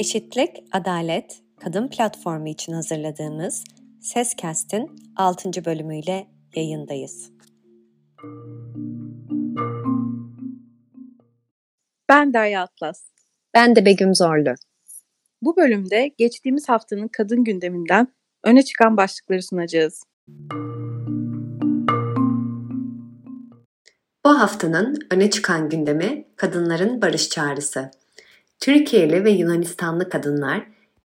Eşitlik, Adalet, Kadın Platformu için hazırladığımız Sescast'in 6. bölümüyle yayındayız. Ben Derya Atlas. Ben de Begüm Zorlu. Bu bölümde geçtiğimiz haftanın kadın gündeminden öne çıkan başlıkları sunacağız. Bu haftanın öne çıkan gündemi kadınların barış çağrısı. Türkiye'li ve Yunanistanlı kadınlar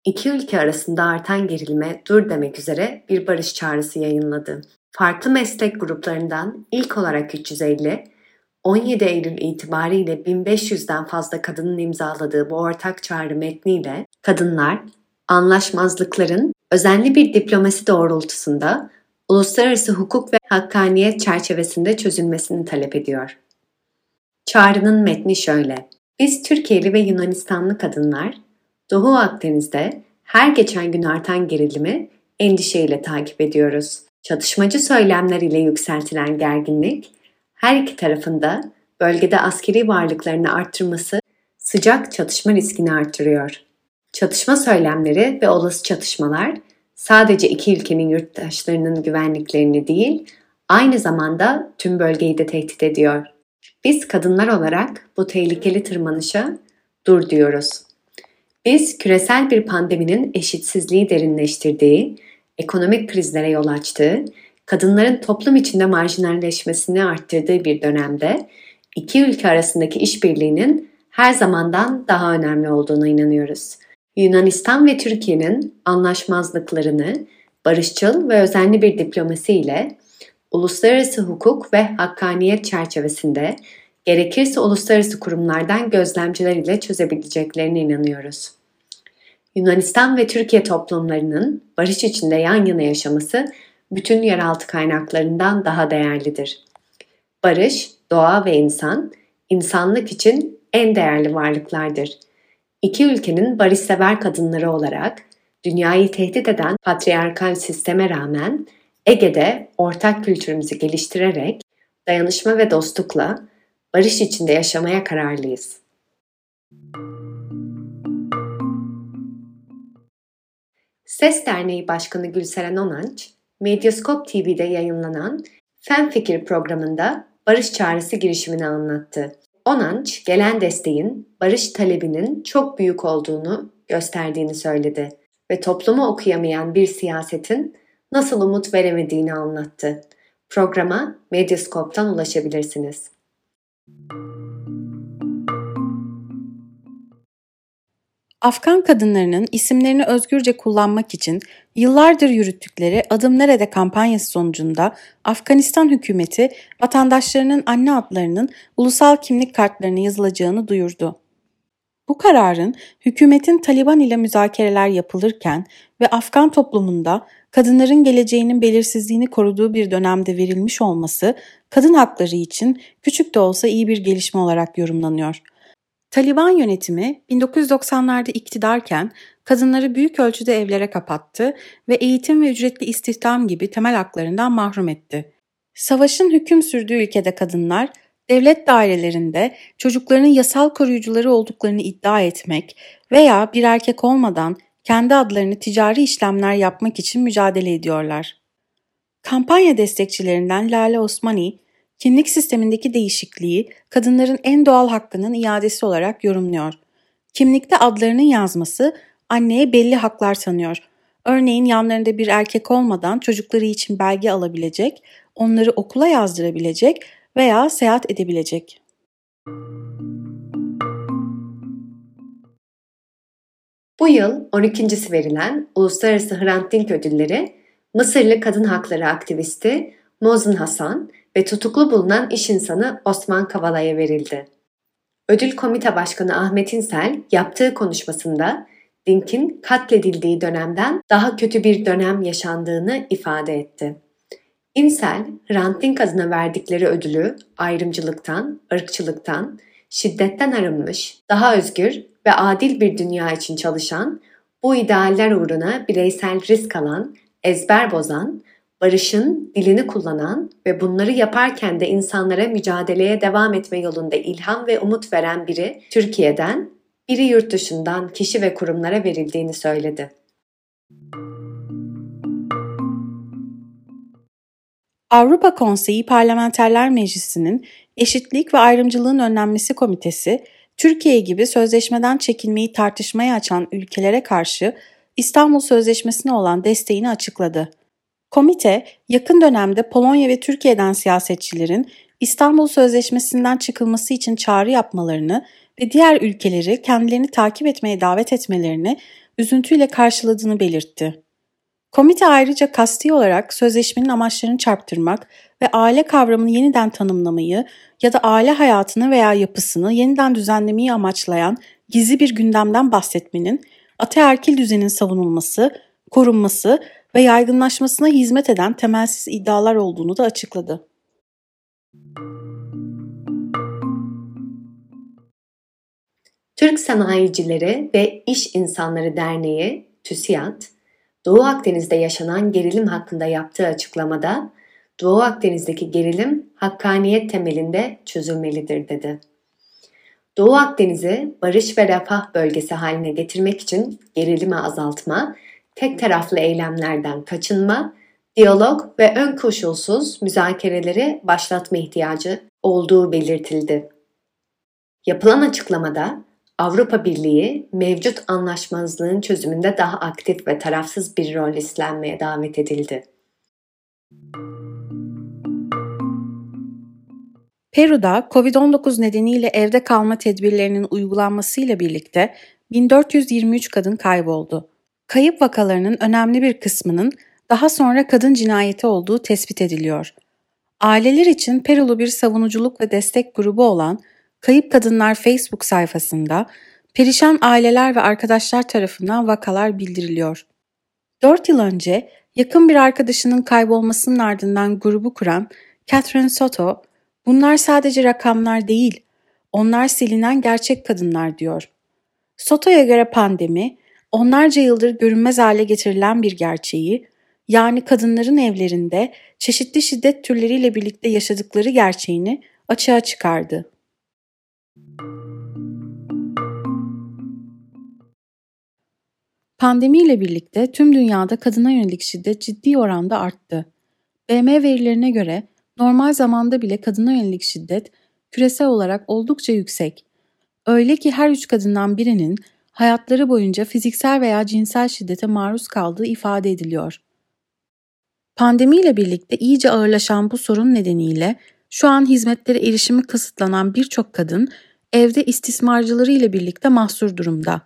iki ülke arasında artan gerilime dur demek üzere bir barış çağrısı yayınladı. Farklı meslek gruplarından ilk olarak 350, 17 Eylül itibariyle 1500'den fazla kadının imzaladığı bu ortak çağrı metniyle kadınlar anlaşmazlıkların özenli bir diplomasi doğrultusunda uluslararası hukuk ve hakkaniyet çerçevesinde çözülmesini talep ediyor. Çağrının metni şöyle. Biz Türkiye'li ve Yunanistanlı kadınlar Doğu Akdeniz'de her geçen gün artan gerilimi endişeyle takip ediyoruz. Çatışmacı söylemler ile yükseltilen gerginlik her iki tarafında bölgede askeri varlıklarını arttırması sıcak çatışma riskini artırıyor. Çatışma söylemleri ve olası çatışmalar sadece iki ülkenin yurttaşlarının güvenliklerini değil, aynı zamanda tüm bölgeyi de tehdit ediyor. Biz kadınlar olarak bu tehlikeli tırmanışa dur diyoruz. Biz küresel bir pandeminin eşitsizliği derinleştirdiği, ekonomik krizlere yol açtığı, kadınların toplum içinde marjinalleşmesini arttırdığı bir dönemde iki ülke arasındaki işbirliğinin her zamandan daha önemli olduğuna inanıyoruz. Yunanistan ve Türkiye'nin anlaşmazlıklarını barışçıl ve özenli bir diplomasi ile uluslararası hukuk ve hakkaniyet çerçevesinde gerekirse uluslararası kurumlardan gözlemciler ile çözebileceklerine inanıyoruz. Yunanistan ve Türkiye toplumlarının barış içinde yan yana yaşaması bütün yeraltı kaynaklarından daha değerlidir. Barış, doğa ve insan, insanlık için en değerli varlıklardır. İki ülkenin barışsever kadınları olarak dünyayı tehdit eden patriarkal sisteme rağmen Ege'de ortak kültürümüzü geliştirerek dayanışma ve dostlukla barış içinde yaşamaya kararlıyız. Ses Derneği Başkanı Gülseren Onanç, Medyaskop TV'de yayınlanan Fen Fikir programında barış çağrısı girişimini anlattı. Onanç, gelen desteğin barış talebinin çok büyük olduğunu gösterdiğini söyledi ve toplumu okuyamayan bir siyasetin nasıl umut veremediğini anlattı. Programa Medyascope'tan ulaşabilirsiniz. Afgan kadınlarının isimlerini özgürce kullanmak için yıllardır yürüttükleri Adım Nerede kampanyası sonucunda Afganistan hükümeti vatandaşlarının anne adlarının ulusal kimlik kartlarına yazılacağını duyurdu. Bu kararın hükümetin Taliban ile müzakereler yapılırken ve Afgan toplumunda kadınların geleceğinin belirsizliğini koruduğu bir dönemde verilmiş olması kadın hakları için küçük de olsa iyi bir gelişme olarak yorumlanıyor. Taliban yönetimi 1990'larda iktidarken kadınları büyük ölçüde evlere kapattı ve eğitim ve ücretli istihdam gibi temel haklarından mahrum etti. Savaşın hüküm sürdüğü ülkede kadınlar devlet dairelerinde çocuklarının yasal koruyucuları olduklarını iddia etmek veya bir erkek olmadan kendi adlarını ticari işlemler yapmak için mücadele ediyorlar. Kampanya destekçilerinden Lale Osmani, kimlik sistemindeki değişikliği kadınların en doğal hakkının iadesi olarak yorumluyor. Kimlikte adlarının yazması anneye belli haklar tanıyor. Örneğin yanlarında bir erkek olmadan çocukları için belge alabilecek, onları okula yazdırabilecek veya seyahat edebilecek. Bu yıl 12.si verilen Uluslararası Hrant Dink Ödülleri Mısırlı kadın hakları aktivisti Mozin Hasan ve tutuklu bulunan iş insanı Osman Kavala'ya verildi. Ödül Komite Başkanı Ahmet İnsel yaptığı konuşmasında Dink'in katledildiği dönemden daha kötü bir dönem yaşandığını ifade etti. İnsel, Hrant Dink adına verdikleri ödülü ayrımcılıktan, ırkçılıktan, şiddetten arınmış, daha özgür ve adil bir dünya için çalışan, bu idealler uğruna bireysel risk alan, ezber bozan, barışın dilini kullanan ve bunları yaparken de insanlara mücadeleye devam etme yolunda ilham ve umut veren biri Türkiye'den biri yurt dışından kişi ve kurumlara verildiğini söyledi. Avrupa Konseyi Parlamenterler Meclisi'nin Eşitlik ve Ayrımcılığın Önlenmesi Komitesi, Türkiye gibi sözleşmeden çekilmeyi tartışmaya açan ülkelere karşı İstanbul Sözleşmesi'ne olan desteğini açıkladı. Komite, yakın dönemde Polonya ve Türkiye'den siyasetçilerin İstanbul Sözleşmesi'nden çıkılması için çağrı yapmalarını ve diğer ülkeleri kendilerini takip etmeye davet etmelerini üzüntüyle karşıladığını belirtti. Komite ayrıca kasti olarak sözleşmenin amaçlarını çarptırmak ve aile kavramını yeniden tanımlamayı ya da aile hayatını veya yapısını yeniden düzenlemeyi amaçlayan gizli bir gündemden bahsetmenin ataerkil düzenin savunulması, korunması ve yaygınlaşmasına hizmet eden temelsiz iddialar olduğunu da açıkladı. Türk Sanayicileri ve İş İnsanları Derneği, TÜSİAD, Doğu Akdeniz'de yaşanan gerilim hakkında yaptığı açıklamada, Doğu Akdeniz'deki gerilim hakkaniyet temelinde çözülmelidir dedi. Doğu Akdeniz'i barış ve refah bölgesi haline getirmek için gerilimi azaltma, tek taraflı eylemlerden kaçınma, diyalog ve ön koşulsuz müzakereleri başlatma ihtiyacı olduğu belirtildi. Yapılan açıklamada Avrupa Birliği mevcut anlaşmazlığın çözümünde daha aktif ve tarafsız bir rol üstlenmeye davet edildi. Peru'da COVID-19 nedeniyle evde kalma tedbirlerinin uygulanmasıyla birlikte 1423 kadın kayboldu. Kayıp vakalarının önemli bir kısmının daha sonra kadın cinayeti olduğu tespit ediliyor. Aileler için Perulu bir savunuculuk ve destek grubu olan Kayıp Kadınlar Facebook sayfasında perişan aileler ve arkadaşlar tarafından vakalar bildiriliyor. 4 yıl önce yakın bir arkadaşının kaybolmasının ardından grubu kuran Catherine Soto, bunlar sadece rakamlar değil, onlar silinen gerçek kadınlar diyor. Soto'ya göre pandemi, onlarca yıldır görünmez hale getirilen bir gerçeği, yani kadınların evlerinde çeşitli şiddet türleriyle birlikte yaşadıkları gerçeğini açığa çıkardı. Pandemiyle birlikte tüm dünyada kadına yönelik şiddet ciddi oranda arttı. BM verilerine göre normal zamanda bile kadına yönelik şiddet küresel olarak oldukça yüksek. Öyle ki her üç kadından birinin hayatları boyunca fiziksel veya cinsel şiddete maruz kaldığı ifade ediliyor. Pandemiyle birlikte iyice ağırlaşan bu sorun nedeniyle şu an hizmetlere erişimi kısıtlanan birçok kadın evde istismarcıları ile birlikte mahsur durumda.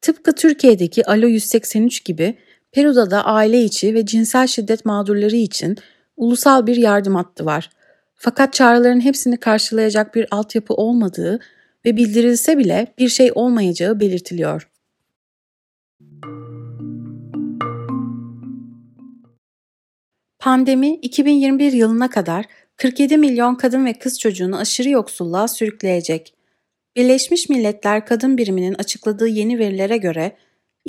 Tıpkı Türkiye'deki Alo 183 gibi Peru'da da aile içi ve cinsel şiddet mağdurları için ulusal bir yardım hattı var. Fakat çağrıların hepsini karşılayacak bir altyapı olmadığı ve bildirilse bile bir şey olmayacağı belirtiliyor. Pandemi 2021 yılına kadar 47 milyon kadın ve kız çocuğunu aşırı yoksulluğa sürükleyecek. Birleşmiş Milletler Kadın Biriminin açıkladığı yeni verilere göre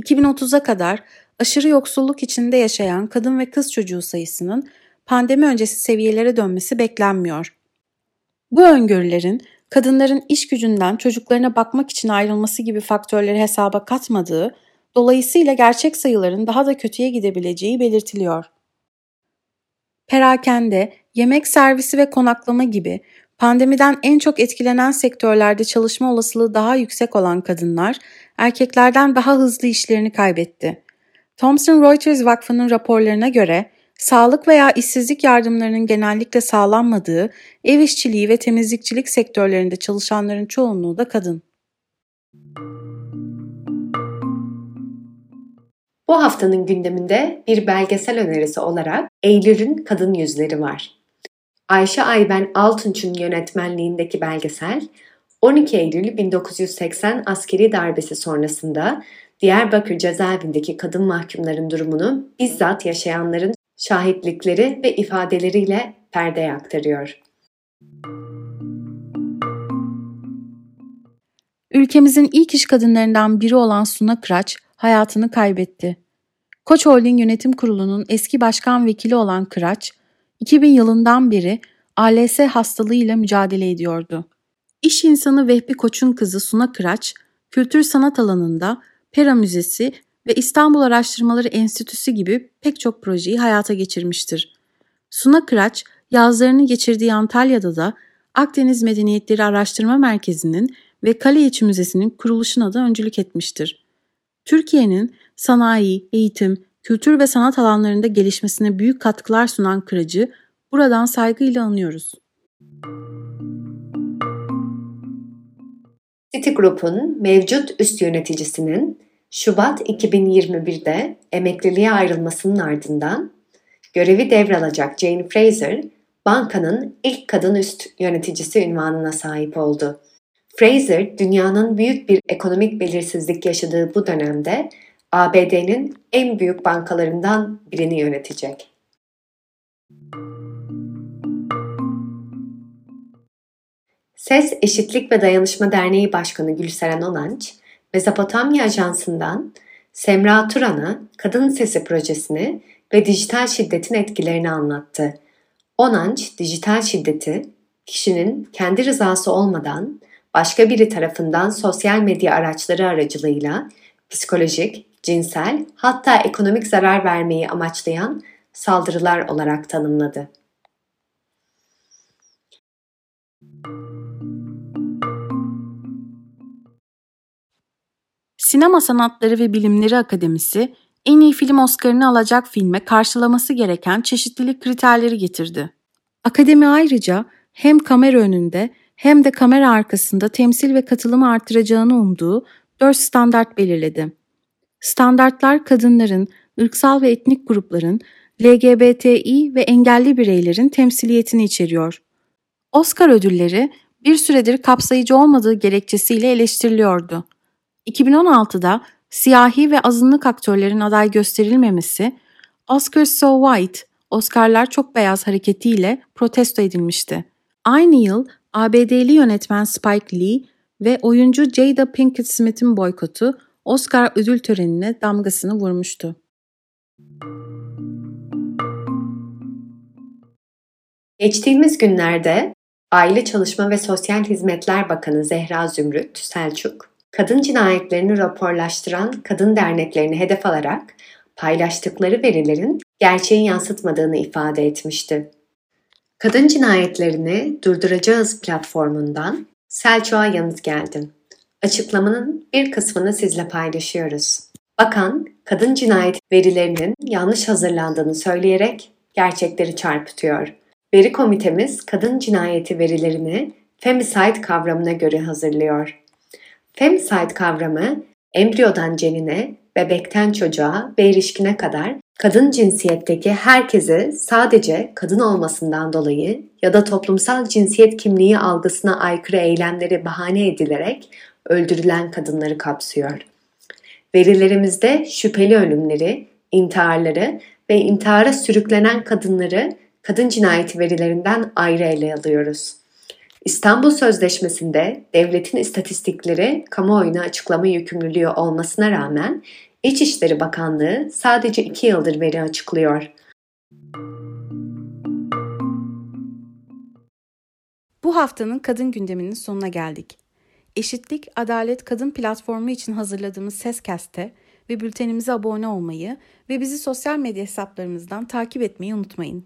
2030'a kadar aşırı yoksulluk içinde yaşayan kadın ve kız çocuğu sayısının pandemi öncesi seviyelere dönmesi beklenmiyor. Bu öngörülerin kadınların iş gücünden çocuklarına bakmak için ayrılması gibi faktörleri hesaba katmadığı, dolayısıyla gerçek sayıların daha da kötüye gidebileceği belirtiliyor. Perakende, yemek servisi ve konaklama gibi Pandemiden en çok etkilenen sektörlerde çalışma olasılığı daha yüksek olan kadınlar, erkeklerden daha hızlı işlerini kaybetti. Thomson Reuters Vakfı'nın raporlarına göre, sağlık veya işsizlik yardımlarının genellikle sağlanmadığı ev işçiliği ve temizlikçilik sektörlerinde çalışanların çoğunluğu da kadın. Bu haftanın gündeminde bir belgesel önerisi olarak Eylül'ün Kadın Yüzleri var. Ayşe Ayben Altunç'un yönetmenliğindeki belgesel 12 Eylül 1980 askeri darbesi sonrasında Diyarbakır cezaevindeki kadın mahkumların durumunu bizzat yaşayanların şahitlikleri ve ifadeleriyle perdeye aktarıyor. Ülkemizin ilk iş kadınlarından biri olan Suna Kıraç hayatını kaybetti. Koç Holding Yönetim Kurulu'nun eski başkan vekili olan Kıraç, 2000 yılından beri ALS hastalığıyla mücadele ediyordu. İş insanı Vehbi Koç'un kızı Suna Kıraç, kültür sanat alanında Pera Müzesi ve İstanbul Araştırmaları Enstitüsü gibi pek çok projeyi hayata geçirmiştir. Suna Kıraç, yazlarını geçirdiği Antalya'da da Akdeniz Medeniyetleri Araştırma Merkezi'nin ve Kaleiçi Müzesi'nin kuruluşuna da öncülük etmiştir. Türkiye'nin sanayi, eğitim, kültür ve sanat alanlarında gelişmesine büyük katkılar sunan Kıracı buradan saygıyla anıyoruz. Citigroup'un mevcut üst yöneticisinin Şubat 2021'de emekliliğe ayrılmasının ardından görevi devralacak Jane Fraser, bankanın ilk kadın üst yöneticisi ünvanına sahip oldu. Fraser, dünyanın büyük bir ekonomik belirsizlik yaşadığı bu dönemde ABD'nin en büyük bankalarından birini yönetecek. Ses Eşitlik ve Dayanışma Derneği Başkanı Gülseren Onanç, Mezopotamya Ajansı'ndan Semra Turan'a Kadın Sesi projesini ve dijital şiddetin etkilerini anlattı. Onanç, dijital şiddeti, kişinin kendi rızası olmadan başka biri tarafından sosyal medya araçları aracılığıyla psikolojik, cinsel hatta ekonomik zarar vermeyi amaçlayan saldırılar olarak tanımladı. Sinema Sanatları ve Bilimleri Akademisi en iyi film Oscar'ını alacak filme karşılaması gereken çeşitlilik kriterleri getirdi. Akademi ayrıca hem kamera önünde hem de kamera arkasında temsil ve katılımı artıracağını umduğu dört standart belirledi. Standartlar kadınların, ırksal ve etnik grupların, LGBTİ ve engelli bireylerin temsiliyetini içeriyor. Oscar ödülleri bir süredir kapsayıcı olmadığı gerekçesiyle eleştiriliyordu. 2016'da siyahi ve azınlık aktörlerin aday gösterilmemesi, Oscar So White, Oscar'lar çok beyaz hareketiyle protesto edilmişti. Aynı yıl ABD'li yönetmen Spike Lee ve oyuncu Jada Pinkett Smith'in boykotu Oscar ödül törenine damgasını vurmuştu. Geçtiğimiz günlerde Aile Çalışma ve Sosyal Hizmetler Bakanı Zehra Zümrüt Selçuk, kadın cinayetlerini raporlaştıran kadın derneklerini hedef alarak paylaştıkları verilerin gerçeği yansıtmadığını ifade etmişti. Kadın cinayetlerini durduracağız platformundan Selçuk'a yanıt geldi. Açıklamanın bir kısmını sizle paylaşıyoruz. Bakan, kadın cinayet verilerinin yanlış hazırlandığını söyleyerek gerçekleri çarpıtıyor. Veri komitemiz kadın cinayeti verilerini femicide kavramına göre hazırlıyor. Femicide kavramı embriyodan cenine, bebekten çocuğa ve erişkine kadar kadın cinsiyetteki herkesi sadece kadın olmasından dolayı ya da toplumsal cinsiyet kimliği algısına aykırı eylemleri bahane edilerek öldürülen kadınları kapsıyor. Verilerimizde şüpheli ölümleri, intiharları ve intihara sürüklenen kadınları kadın cinayeti verilerinden ayrı ele alıyoruz. İstanbul Sözleşmesi'nde devletin istatistikleri kamuoyuna açıklama yükümlülüğü olmasına rağmen İçişleri Bakanlığı sadece iki yıldır veri açıklıyor. Bu haftanın kadın gündeminin sonuna geldik. Eşitlik, Adalet Kadın Platformu için hazırladığımız Seskast'e ve bültenimize abone olmayı ve bizi sosyal medya hesaplarımızdan takip etmeyi unutmayın.